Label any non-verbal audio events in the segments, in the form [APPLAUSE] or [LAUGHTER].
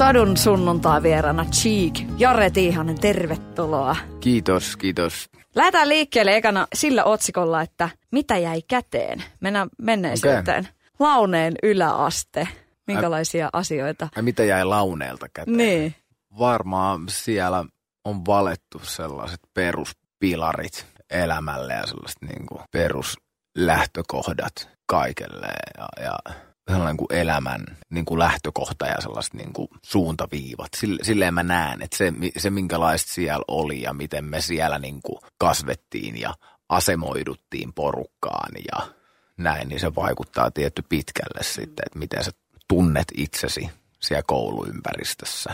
Sadun sunnuntai vierana Cheek. Jare Tiihanen, tervetuloa. Kiitos, kiitos. Lähdetään liikkeelle ekana sillä otsikolla, että mitä jäi käteen? Mennään menneisyyteen. Okay. Launeen yläaste. Minkälaisia Ä, asioita? Ja mitä jäi launeelta käteen? Niin. Varmaan siellä on valettu sellaiset peruspilarit elämälle ja sellaiset niin kuin peruslähtökohdat kaikelle ja, ja sellainen kuin elämän niin kuin lähtökohta ja sellaiset niin kuin suuntaviivat. Sille, silleen mä näen, että se, se minkälaista siellä oli ja miten me siellä niin kuin kasvettiin ja asemoiduttiin porukkaan ja näin, niin se vaikuttaa tietty pitkälle sitten, että miten sä tunnet itsesi siellä kouluympäristössä.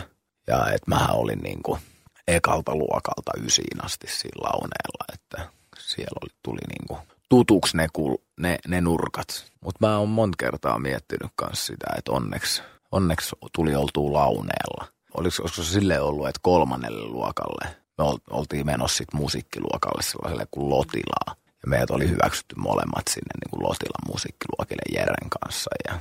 Ja että mä olin niin kuin ekalta luokalta ysiin asti siinä launeella, että siellä oli, tuli niin kuin tutuksi ne, kul, ne, ne nurkat. Mutta mä oon monta kertaa miettinyt myös sitä, että onneksi, onneksi tuli oltua launeella. Oliko, olisiko se silleen ollut, että kolmannelle luokalle me oltiin menossa sitten musiikkiluokalle sellaiselle kuin Lotilaa. Ja meidät oli hyväksytty molemmat sinne niin kuin Lotilan musiikkiluokille Jeren kanssa. Ja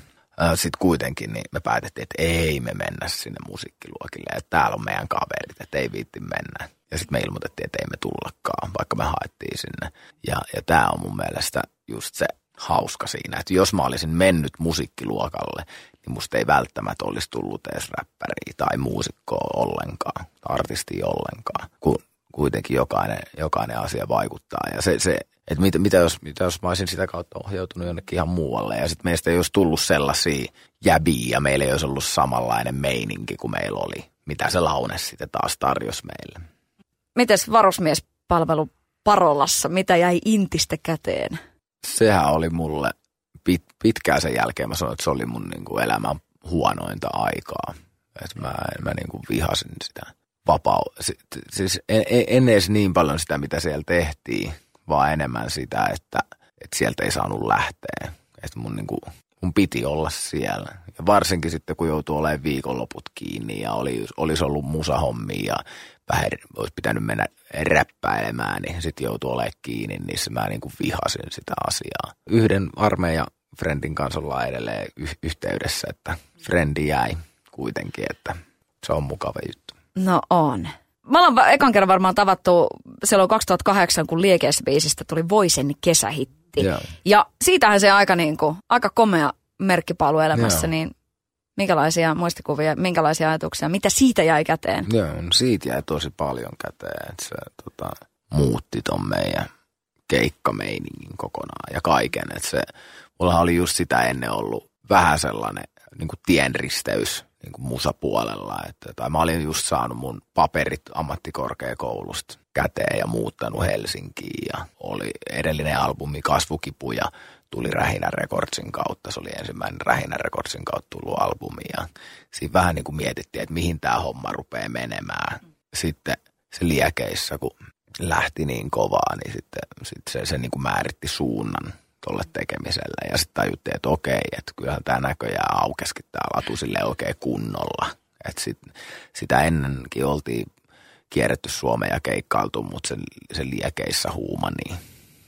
sitten kuitenkin niin me päätettiin, että ei me mennä sinne musiikkiluokille. Että täällä on meidän kaverit, että ei viitti mennä. Ja sitten me ilmoitettiin, että ei me tullakaan, vaikka me haettiin sinne. Ja, ja tämä on mun mielestä just se hauska siinä, että jos mä olisin mennyt musiikkiluokalle, niin musta ei välttämättä olisi tullut edes räppäriä tai muusikkoa ollenkaan, artistia ollenkaan, kun kuitenkin jokainen, jokainen asia vaikuttaa. Ja se, se että mitä, mitä, jos, mitä jos mä olisin sitä kautta ohjautunut jonnekin ihan muualle ja sitten meistä ei olisi tullut sellaisia jäbiä ja meillä ei olisi ollut samanlainen meininki kuin meillä oli, mitä se Laune sitten taas tarjosi meille. Mites varusmiespalvelu Parolassa, mitä jäi Intistä käteen? Sehän oli mulle pit, pitkään sen jälkeen, mä sanoin, että se oli mun niin kuin elämän huonointa aikaa. Että mä, mä niin kuin vihasin sitä vapaa. Siis en, en edes niin paljon sitä, mitä siellä tehtiin, vaan enemmän sitä, että, että sieltä ei saanut lähteä. Että mun, niin kuin, mun piti olla siellä. Ja varsinkin sitten, kun joutuu olemaan viikonloput kiinni ja oli, olisi ollut musahommia ja vähän olisi pitänyt mennä räppäilemään, niin sitten joutuu olemaan kiinni, niin se mä niin kuin vihasin sitä asiaa. Yhden armeijan friendin kanssa ollaan edelleen y- yhteydessä, että frendi jäi kuitenkin, että se on mukava juttu. No on. Mä ollaan ekan kerran varmaan tavattu silloin 2008, kun Liekeisbiisistä tuli Voisen kesähitti. Yeah. Ja siitähän se aika, niin kuin, aika komea merkkipaalu elämässä, yeah. niin minkälaisia muistikuvia, minkälaisia ajatuksia, mitä siitä jäi käteen? Joo, no siitä jäi tosi paljon käteen, että se tota, muutti ton meidän keikkameiningin kokonaan ja kaiken. Että se, mulla oli just sitä ennen ollut vähän sellainen niin kuin tienristeys niin kuin musapuolella. Että, tai mä olin just saanut mun paperit ammattikorkeakoulusta käteen ja muuttanut Helsinkiin ja oli edellinen albumi Kasvukipu ja tuli Rähinä Recordsin kautta. Se oli ensimmäinen Rähinä Recordsin kautta tullut albumi ja siinä vähän niin kuin mietittiin, että mihin tämä homma rupeaa menemään. Sitten se liekeissä, kun lähti niin kovaa, niin sitten, sitten se, se niin kuin määritti suunnan tuolle tekemiselle. Ja sitten tajuttiin, että okei, että kyllähän tämä näköjään aukeskin tämä latu sille oikein kunnolla. Että sit, sitä ennenkin oltiin kierretty Suomeen ja keikkailtu, mutta se, se liekeissä huuma, niin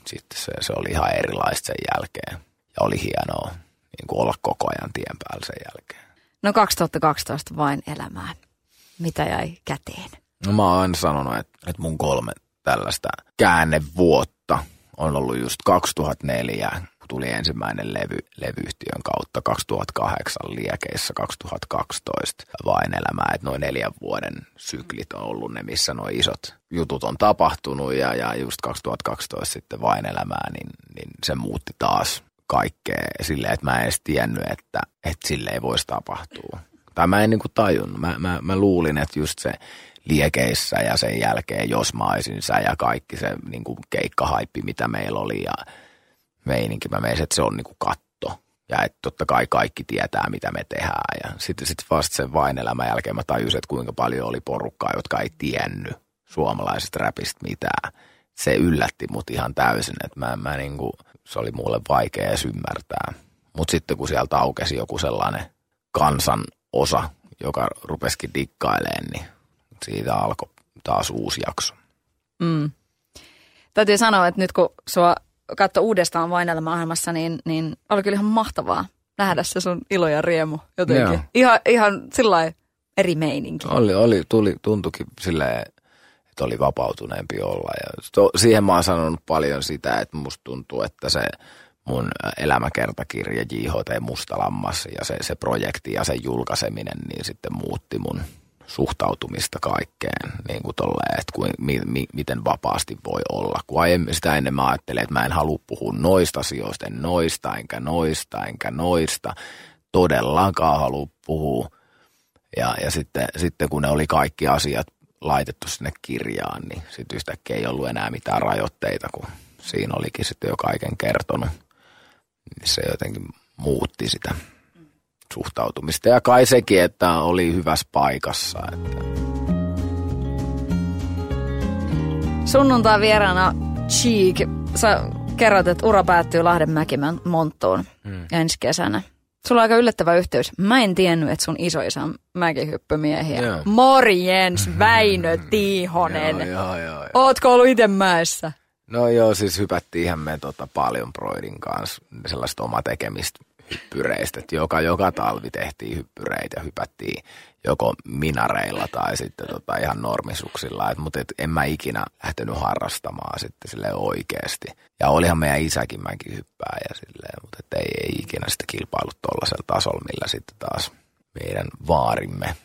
sitten se, se oli ihan erilaista sen jälkeen. Ja oli hienoa niin kuin olla koko ajan tien päällä sen jälkeen. No 2012 vain elämään. Mitä jäi käteen? No mä oon aina sanonut, että, että mun kolme tällaista käännevuotta on ollut just 2004, kun tuli ensimmäinen levy, levyyhtiön kautta 2008 liekeissä 2012 vain elämää, että noin neljän vuoden syklit on ollut ne, missä nuo isot jutut on tapahtunut ja, ja just 2012 sitten vain elämää, niin, niin se muutti taas kaikkea silleen, että mä en edes tiennyt, että, että sille ei voisi tapahtua. Tai mä en niin kuin tajunnut. Mä, mä, mä luulin, että just se liekeissä ja sen jälkeen jos maisinsa ja kaikki se niin kuin keikkahaippi, mitä meillä oli ja meininki. Mä meisin, että se on niin kuin katto ja että totta kai kaikki tietää, mitä me tehdään. Ja sitten sit vasta sen vain elämän jälkeen mä tajusin, että kuinka paljon oli porukkaa, jotka ei tiennyt suomalaisesta räpistä mitään. Se yllätti mut ihan täysin, että mä, mä niin kuin, se oli mulle vaikea edes ymmärtää. Mutta sitten kun sieltä aukesi joku sellainen kansan osa, joka rupesikin dikkailemaan, niin siitä alkoi taas uusi jakso. Mm. Täytyy sanoa, että nyt kun sua katsoi uudestaan Vainelma-ohjelmassa, niin, niin oli kyllä ihan mahtavaa nähdä se sun ilo ja riemu jotenkin. Joo. Ihan, ihan sillä eri meininki. Oli, oli tuli, tuntukin silleen, oli vapautuneempi olla. Ja to, siihen mä oon sanonut paljon sitä, että musta tuntuu, että se mun elämäkertakirja JHT Mustalammas ja se, se projekti ja sen julkaiseminen, niin sitten muutti mun suhtautumista kaikkeen, niin kuin tolleen, että kuin, mi, mi, miten vapaasti voi olla. Kun aiemmin sitä ennen mä ajattelin, että mä en halua puhua noista asioista, en noista, enkä noista, enkä noista. Todellakaan halua puhua. Ja, ja sitten, sitten kun ne oli kaikki asiat laitettu sinne kirjaan, niin sitten yhtäkkiä ei ollut enää mitään rajoitteita, kun siinä olikin sitten jo kaiken kertonut. Niin se jotenkin muutti sitä suhtautumista. Ja kai sekin, että oli hyvässä paikassa. Että. Sunnuntai vieraana Cheek. Sä kerrot, että ura päättyy Lahden Mäkimän Monttuun hmm. ensi kesänä. Sulla on aika yllättävä yhteys. Mä en tiennyt, että sun isoisa on mäkihyppymiehiä. Joo. Morjens, Väinö Tiihonen. joo, joo, joo, joo. Ootko ollut itse mäessä? No joo, siis hypättiin me tota paljon Broidin kanssa sellaista oma tekemistä hyppyreistä. Että joka, joka talvi tehtiin hyppyreitä ja hypättiin joko minareilla tai sitten tota ihan normisuksilla. Et, mutta et en mä ikinä lähtenyt harrastamaan sitten sille oikeasti. Ja olihan meidän isäkin mäkin hyppää ja silleen, mutta et ei, ei ikinä sitä kilpailut tuollaisella tasolla, millä sitten taas meidän vaarimme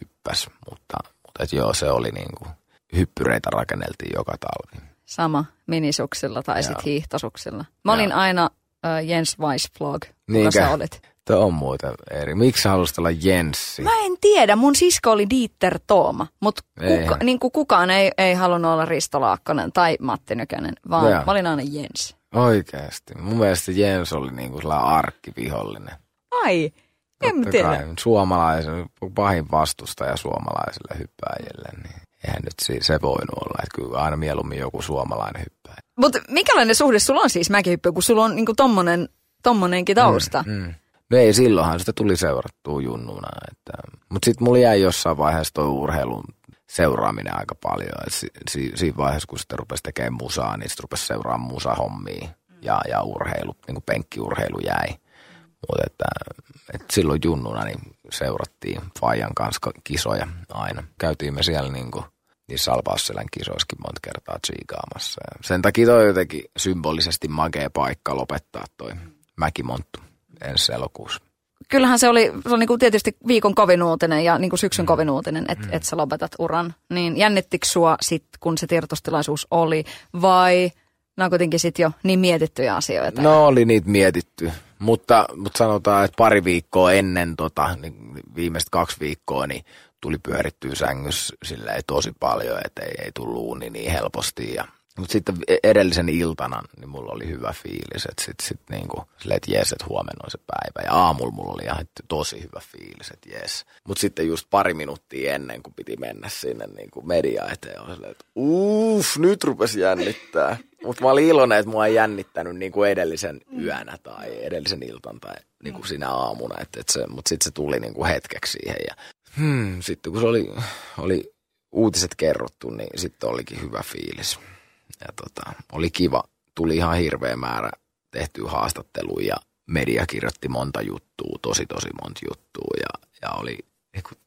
hyppäs. Mutta, mutta et joo, se oli niin kuin, hyppyreitä rakenneltiin joka talvi. Sama minisuksilla tai sitten hiihtosuksilla. Mä olin aina uh, Jens Weissflog, kuka sä olit. Tuo on muuten eri. Miksi haluaisit olla Jenssi? Mä en tiedä. Mun sisko oli Dieter Tooma, mutta kuka, niin kuin kukaan ei, ei halunnut olla Risto Laakkonen tai Matti Nykänen, vaan ja. mä olin aina Jens. Oikeasti. Mun mielestä Jens oli niin kuin arkkivihollinen. Ai, en tiedä. Kai, suomalaisen, pahin vastustaja suomalaiselle hyppääjille, niin eihän nyt se, se voinut olla. Että kyllä aina mieluummin joku suomalainen hyppää. Mutta mikälainen suhde sulla on siis mäkihyppy, kun sulla on niinku tommonen, tommonenkin tausta? Mm, mm. No ei, silloinhan sitä tuli seurattua junnuna. Että, mutta sitten mulla jäi jossain vaiheessa tuo urheilun seuraaminen aika paljon. si, si, siinä vaiheessa, kun sitten rupesi tekemään musaa, niin sitten rupesi seuraamaan musahommia ja, ja urheilu, niin kuin penkkiurheilu jäi. Mutta että, että silloin junnuna niin seurattiin Fajan kanssa kisoja aina. Käytiin me siellä niin kuin niissä Salpausselän kisoissakin monta kertaa tsiikaamassa. Sen takia toi jotenkin symbolisesti makea paikka lopettaa toi Mäkimonttu ensi elokuussa. Kyllähän se oli, se oli niin kuin tietysti viikon kovin uutinen ja niin kuin syksyn mm. kovin uutinen, että mm. et sä lopetat uran. Niin jännittikö sua sit, kun se tiedotustilaisuus oli, vai nämä on kuitenkin sitten jo niin mietittyjä asioita? No oli niitä mietitty, mutta, mutta sanotaan, että pari viikkoa ennen tota, niin viimeiset kaksi viikkoa, niin tuli pyörittyä sängyssä silleen tosi paljon, että ei, ei tullut uni niin helposti. Ja, mutta sitten e- edellisen iltana niin mulla oli hyvä fiilis, että sitten sit niinku, silleen, että jes, että huomenna on se päivä. Ja aamulla mulla oli ihan tosi hyvä fiilis, että jes. Mutta sitten just pari minuuttia ennen, kuin piti mennä sinne niinku media eteen, on silleen, että uff, nyt rupesi jännittää. Mutta mä olin iloinen, että mua ei jännittänyt niinku edellisen yönä tai edellisen iltan tai niinku siinä aamuna. Et, et se, mutta sitten se tuli niinku hetkeksi siihen ja Hmm, sitten kun se oli, oli uutiset kerrottu, niin sitten olikin hyvä fiilis. Ja tota, oli kiva. Tuli ihan hirveä määrä tehtyä haastatteluja ja media kirjoitti monta juttua, tosi tosi monta juttua ja, ja oli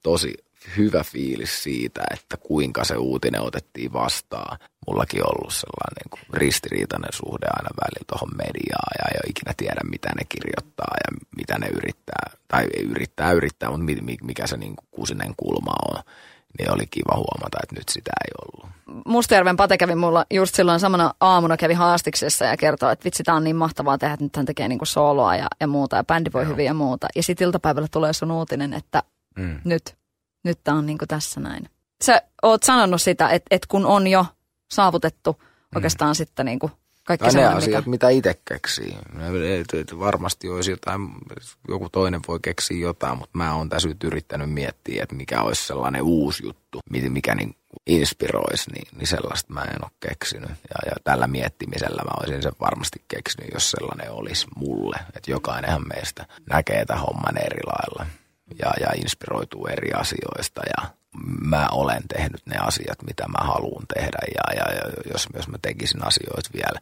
tosi hyvä fiilis siitä, että kuinka se uutinen otettiin vastaan. Mullakin on ollut sellainen niin kuin ristiriitainen suhde aina välillä tuohon mediaan ja ei ikinä tiedä, mitä ne kirjoittaa ja mitä ne yrittää, tai ei yrittää yrittää, mutta mikä se niin kuin kusinen kulma on. Niin oli kiva huomata, että nyt sitä ei ollut. Mustajärven Pate kävi mulla just silloin samana aamuna kävi haastiksessa ja kertoi, että vitsi, tämä on niin mahtavaa tehdä, että nyt hän tekee niinku soloa ja, ja muuta ja bändi voi Joo. hyvin ja muuta. Ja sitten iltapäivällä tulee sun uutinen, että mm. nyt nyt tämä on niin kuin tässä näin. Sä oot sanonut sitä, että, että kun on jo saavutettu mm. oikeastaan sitten niin kaikki ne asiat, mikä... mitä itse keksii. Varmasti olisi jotain, joku toinen voi keksiä jotain, mutta mä oon tässä nyt yrittänyt miettiä, että mikä olisi sellainen uusi juttu, mikä niin inspiroisi, niin, niin sellaista mä en ole keksinyt. Ja, ja tällä miettimisellä mä olisin sen varmasti keksinyt, jos sellainen olisi mulle. Että jokainenhan meistä näkee tämän homman eri lailla ja, ja inspiroituu eri asioista ja mä olen tehnyt ne asiat, mitä mä haluan tehdä ja, ja, ja jos, jos mä tekisin asioita vielä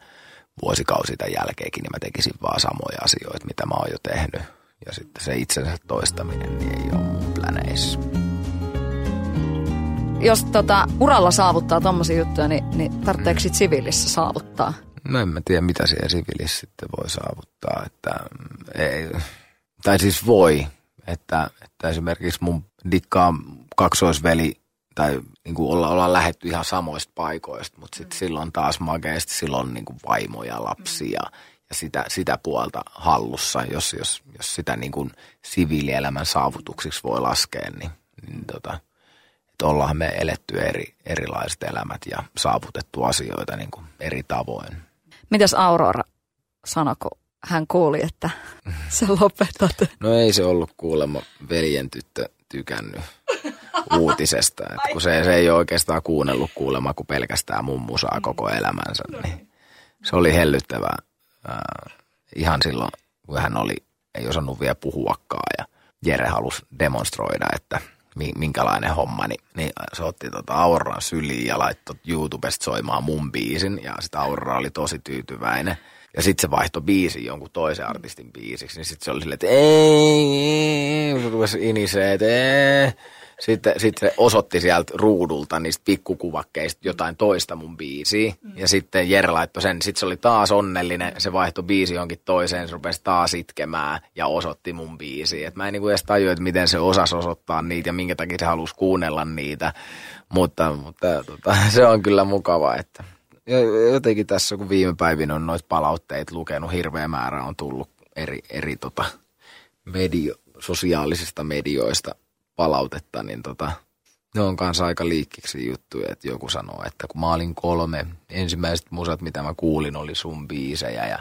vuosikausi tämän jälkeenkin, niin mä tekisin vaan samoja asioita, mitä mä oon jo tehnyt. Ja sitten se itsensä toistaminen niin ei ole mun pläneissa. jos tota, uralla saavuttaa tommosia juttuja, niin, niin tarvitseeko sit siviilissä saavuttaa? No en mä tiedä, mitä siellä siviilissä sitten voi saavuttaa. Että, mm, ei, tai siis voi, että, että esimerkiksi mun dikkaa kaksoisveli tai niin kuin olla, ollaan lähetty ihan samoista paikoista, mutta sitten silloin taas makeasti silloin niin kuin vaimo ja lapsi ja, ja sitä, sitä puolta hallussa, jos, jos, jos sitä niin kuin siviilielämän saavutuksiksi voi laskea, niin, niin tota, että ollaan me eletty eri, erilaiset elämät ja saavutettu asioita niin kuin eri tavoin. Mitäs Aurora sanoi, kun hän kuuli, että [LAUGHS] sä lopetat? No ei se ollut kuulemma veljen tyttö tykännyt uutisesta. Että kun se, se ei ole oikeastaan kuunnellut kuulemma kuin pelkästään mun musaa koko elämänsä, niin se oli hellyttävää. Äh, ihan silloin, kun hän oli, ei osannut vielä puhuakaan ja Jere halusi demonstroida, että minkälainen homma, niin, niin se otti tota Auroran syliin ja laittoi YouTubesta soimaan mun biisin ja sitä Aurora oli tosi tyytyväinen. Ja sitten se vaihtoi biisin jonkun toisen artistin biisiksi, niin sitten se oli silleen, että ei, ei, se rupesi inisee, että ei. Sitten, sitten se osoitti sieltä ruudulta niistä pikkukuvakkeista jotain toista mun biisiä. Mm. Ja sitten Jere laittoi sen. Sitten se oli taas onnellinen. Se vaihtoi biisi jonkin toiseen. Se rupesi taas itkemään ja osoitti mun biisiä. Et mä en niinku edes tajua, että miten se osasi osoittaa niitä ja minkä takia se halusi kuunnella niitä. Mutta, mutta tota, [LAUGHS] se on kyllä mukava, että jotenkin tässä kun viime päivinä on noita palautteita lukenut, hirveä määrä on tullut eri, eri tota medio, sosiaalisista medioista palautetta, niin tota, ne on kanssa aika liikkiksi juttuja, että joku sanoo, että kun mä olin kolme, ensimmäiset musat, mitä mä kuulin, oli sun biisejä ja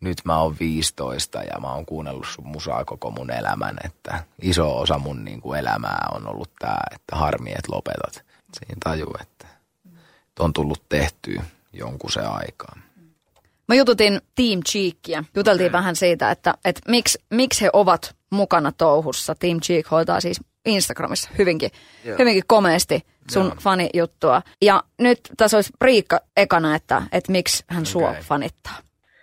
nyt mä oon 15 ja mä oon kuunnellut sun musaa koko mun elämän, että iso osa mun niin kuin elämää on ollut tää, että harmi, että lopetat. Siinä tajuu, että, että on tullut tehtyä jonkun se aikaa. Mä jututin Team Cheekia. Juteltiin okay. vähän siitä, että, että miksi, miksi he ovat mukana touhussa. Team Cheek hoitaa siis Instagramissa hyvinkin, yeah. hyvinkin komeasti sun yeah. fanijuttua. Ja nyt tässä olisi Riikka ekana, että, että miksi hän okay. sua fanittaa.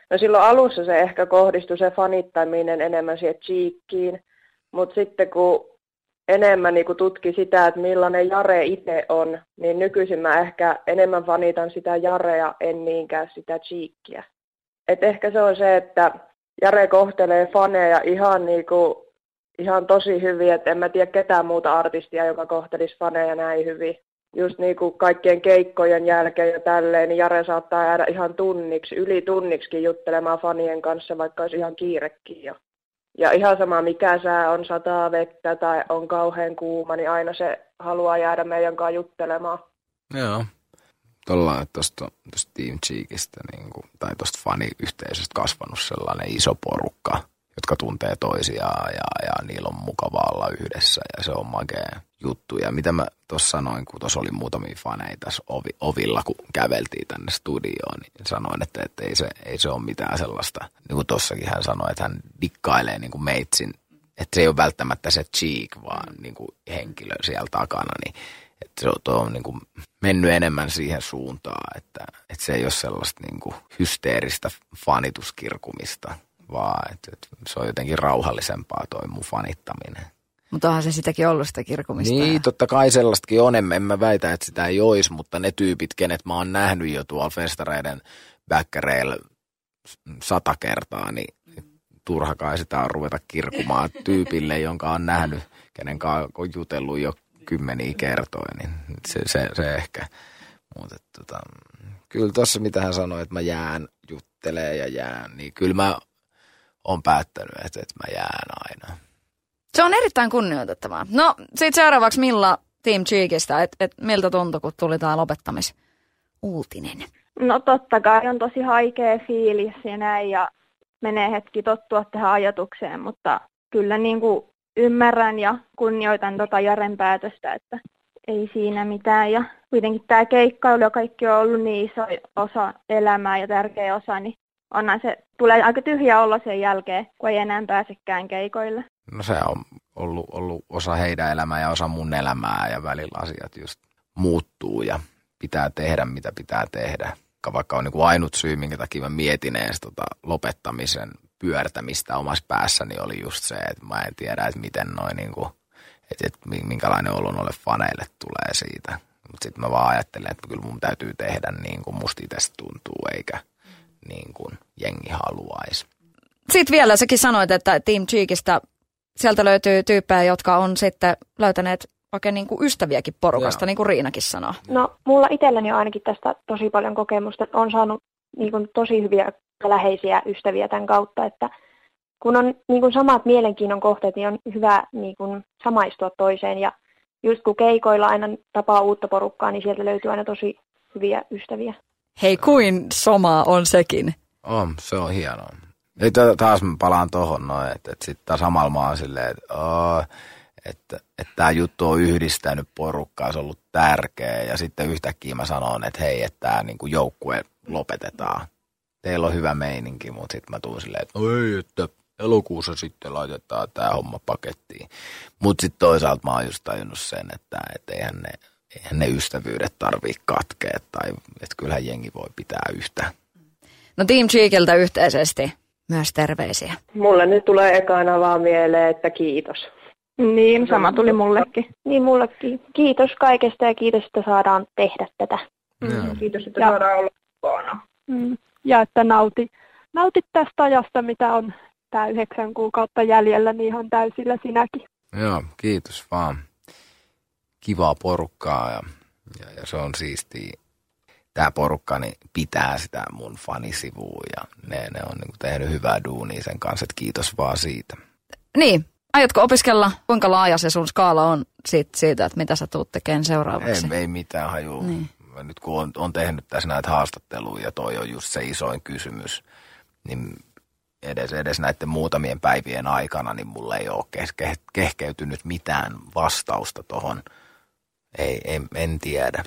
No silloin alussa se ehkä kohdistui se fanittaminen enemmän siihen Cheekkiin. Mutta sitten kun enemmän niin kun tutki sitä, että millainen Jare itse on, niin nykyisin mä ehkä enemmän fanitan sitä Jarea, en niinkään sitä Cheekkiä. Et ehkä se on se, että Jare kohtelee faneja ihan, niinku, ihan tosi hyvin, että en mä tiedä ketään muuta artistia, joka kohtelisi faneja näin hyvin. Just niinku kaikkien keikkojen jälkeen ja tälleen, niin Jare saattaa jäädä ihan tunniksi, yli tunniksi juttelemaan fanien kanssa, vaikka olisi ihan kiirekin jo. Ja ihan sama mikä sää on, sataa vettä tai on kauhean kuuma, niin aina se haluaa jäädä meidän kanssa juttelemaan. Joo tuolla tuosta Team Cheekistä niin kuin, tai tuosta faniyhteisöstä kasvanut sellainen iso porukka, jotka tuntee toisiaan ja, ja niillä on mukava olla yhdessä ja se on makea juttu. Ja mitä mä tuossa sanoin, kun tuossa oli muutamia faneja tässä ovi, ovilla, kun käveltiin tänne studioon, niin sanoin, että, että ei, se, ei se ole mitään sellaista. Niin kuin tuossakin hän sanoi, että hän dikkailee niin kuin meitsin, että se ei ole välttämättä se cheek, vaan niin kuin henkilö siellä takana, niin että se on, on niin kuin mennyt enemmän siihen suuntaan, että, että se ei ole sellaista niin kuin hysteeristä fanituskirkumista, vaan että, että se on jotenkin rauhallisempaa toi mun fanittaminen. Mutta onhan se sitäkin ollut sitä kirkumista. Niin, totta kai sellaistakin on. En, en mä väitä, että sitä ei olisi, mutta ne tyypit, kenet mä oon nähnyt jo tuolla festareiden backereilla sata kertaa, niin turha kai sitä on ruveta kirkumaan [LAUGHS] tyypille, jonka on nähnyt, kenen kanssa on jutellut jo kymmeniä kertoja, niin se, se, se ehkä. Mutta tota, kyllä tuossa mitä hän sanoi, että mä jään juttelee ja jään, niin kyllä mä oon päättänyt, että, että mä jään aina. Se on erittäin kunnioitettavaa. No sitten seuraavaksi Milla Team Cheekistä, että et miltä tuntui, kun tuli tämä lopettamis-uutinen? No totta kai on tosi haikea fiilis ja näin ja menee hetki tottua tähän ajatukseen, mutta kyllä niin kuin ymmärrän ja kunnioitan tota Jaren päätöstä, että ei siinä mitään. Ja kuitenkin tämä keikkailu ja kaikki on ollut niin iso osa elämää ja tärkeä osa, niin onhan se, tulee aika tyhjä olla sen jälkeen, kun ei enää pääsekään keikoille. No se on ollut, ollut osa heidän elämää ja osa mun elämää ja välillä asiat just muuttuu ja pitää tehdä mitä pitää tehdä. Vaikka on niin kuin ainut syy, minkä takia mä mietin edes tota lopettamisen pyörtämistä omassa päässäni oli just se, että mä en tiedä, että miten noin niin kuin, että, että minkälainen olo noille faneille tulee siitä. Mutta sitten mä vaan ajattelen, että kyllä mun täytyy tehdä niin kuin musta itse tuntuu, eikä niin kuin jengi haluaisi. Sitten vielä säkin sanoit, että Team Cheekistä sieltä löytyy tyyppejä, jotka on sitten löytäneet oikein niin kuin ystäviäkin porukasta, Joo. niin kuin Riinakin sanoo. No, mulla itselläni on ainakin tästä tosi paljon kokemusta. On saanut niin kuin, tosi hyviä ja läheisiä ystäviä tämän kautta, että kun on niin kuin samat mielenkiinnon kohteet, niin on hyvä niin kuin, samaistua toiseen. Ja just kun keikoilla aina tapaa uutta porukkaa, niin sieltä löytyy aina tosi hyviä ystäviä. Hei, kuin somaa on sekin? On, se on hienoa. Nyt taas mä palaan tuohon noin, että, että sitten samalla mä oon silleen, että, oh, että, että tämä juttu on yhdistänyt porukkaa, se on ollut tärkeä. Ja sitten yhtäkkiä mä sanon, että hei, että tämä niin joukkue lopetetaan. Teillä on hyvä meininki, mutta sitten mä tuun silleen, että ei, että elokuussa sitten laitetaan tämä homma pakettiin. Mutta sitten toisaalta mä oon just tajunnut sen, että, että eihän, ne, eihän ne ystävyydet tarvii katkea, tai että kyllähän jengi voi pitää yhtä. No Team Cheekiltä yhteisesti myös terveisiä. Mulle nyt tulee ekana vaan mieleen, että kiitos. Niin, sama tuli mullekin. Niin mullekin. Kiitos kaikesta ja kiitos, että saadaan tehdä tätä. Mm. Kiitos, että ja, saadaan olla mukana. Mm. Ja että nauti, nautit tästä ajasta, mitä on tämä yhdeksän kuukautta jäljellä, niin ihan täysillä sinäkin. Joo, kiitos vaan. Kivaa porukkaa ja, ja, ja se on siistiä. Tämä porukka niin pitää sitä mun fanisivua ja ne, ne on niin tehnyt hyvää duunia sen kanssa, että kiitos vaan siitä. Niin, aiotko opiskella, kuinka laaja se sun skaala on siitä, siitä että mitä sä tuut tekemään seuraavaksi? Ei, ei mitään hajua. Niin. Nyt kun on, on tehnyt tässä näitä haastatteluja ja toi on just se isoin kysymys, niin edes, edes näiden muutamien päivien aikana, niin mulle ei ole ke- kehkeytynyt mitään vastausta tuohon. Ei, en, en tiedä.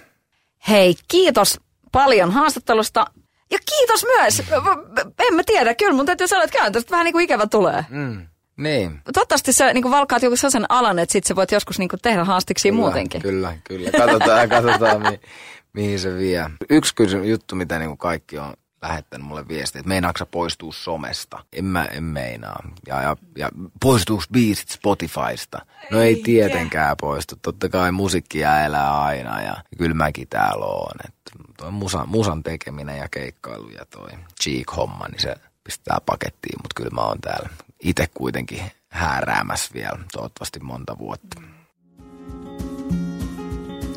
Hei, kiitos paljon haastattelusta. Ja kiitos myös. En mä tiedä, kyllä mun täytyy sanoa, että kääntöstä vähän niin kuin ikävä tulee. Mm. Niin. Toivottavasti se niin valkaat joku sellaisen alan, että sit sä voit joskus niin tehdä haastiksi muutenkin. Kyllä, kyllä. Katsotaan, katsotaan mi, mihin se vie. Yksi kysymys, juttu, mitä niin kaikki on lähettänyt mulle viestiä, että meinaatko poistuu somesta? En mä en meinaa. Ja, ja, ja poistuuko biisit Spotifysta? No ei tietenkään poistu. Totta kai musiikkia elää aina ja kyllä mäkin täällä oon. Että toi musan, musan tekeminen ja keikkailu ja toi cheek-homma, niin se pistää pakettiin. Mutta kyllä mä oon täällä itse kuitenkin hääräämässä vielä toivottavasti monta vuotta.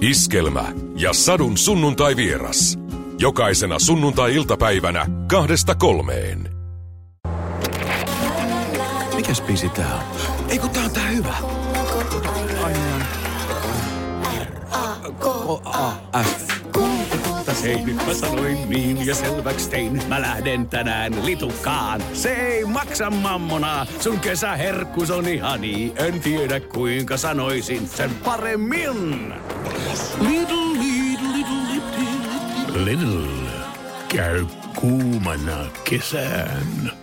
Iskelmä ja sadun sunnuntai vieras. Jokaisena sunnuntai-iltapäivänä kahdesta kolmeen. Mikäs biisi tää on? Ei kun tää on tää hyvä. R-A-K-A-F. Hei, nyt mä sanoin niin ja selväks tein. Mä lähden tänään litukaan. Se ei maksa mammona. Sun kesäherkkus on ihani. En tiedä kuinka sanoisin sen paremmin. Little Lidl käy kuumana kesään.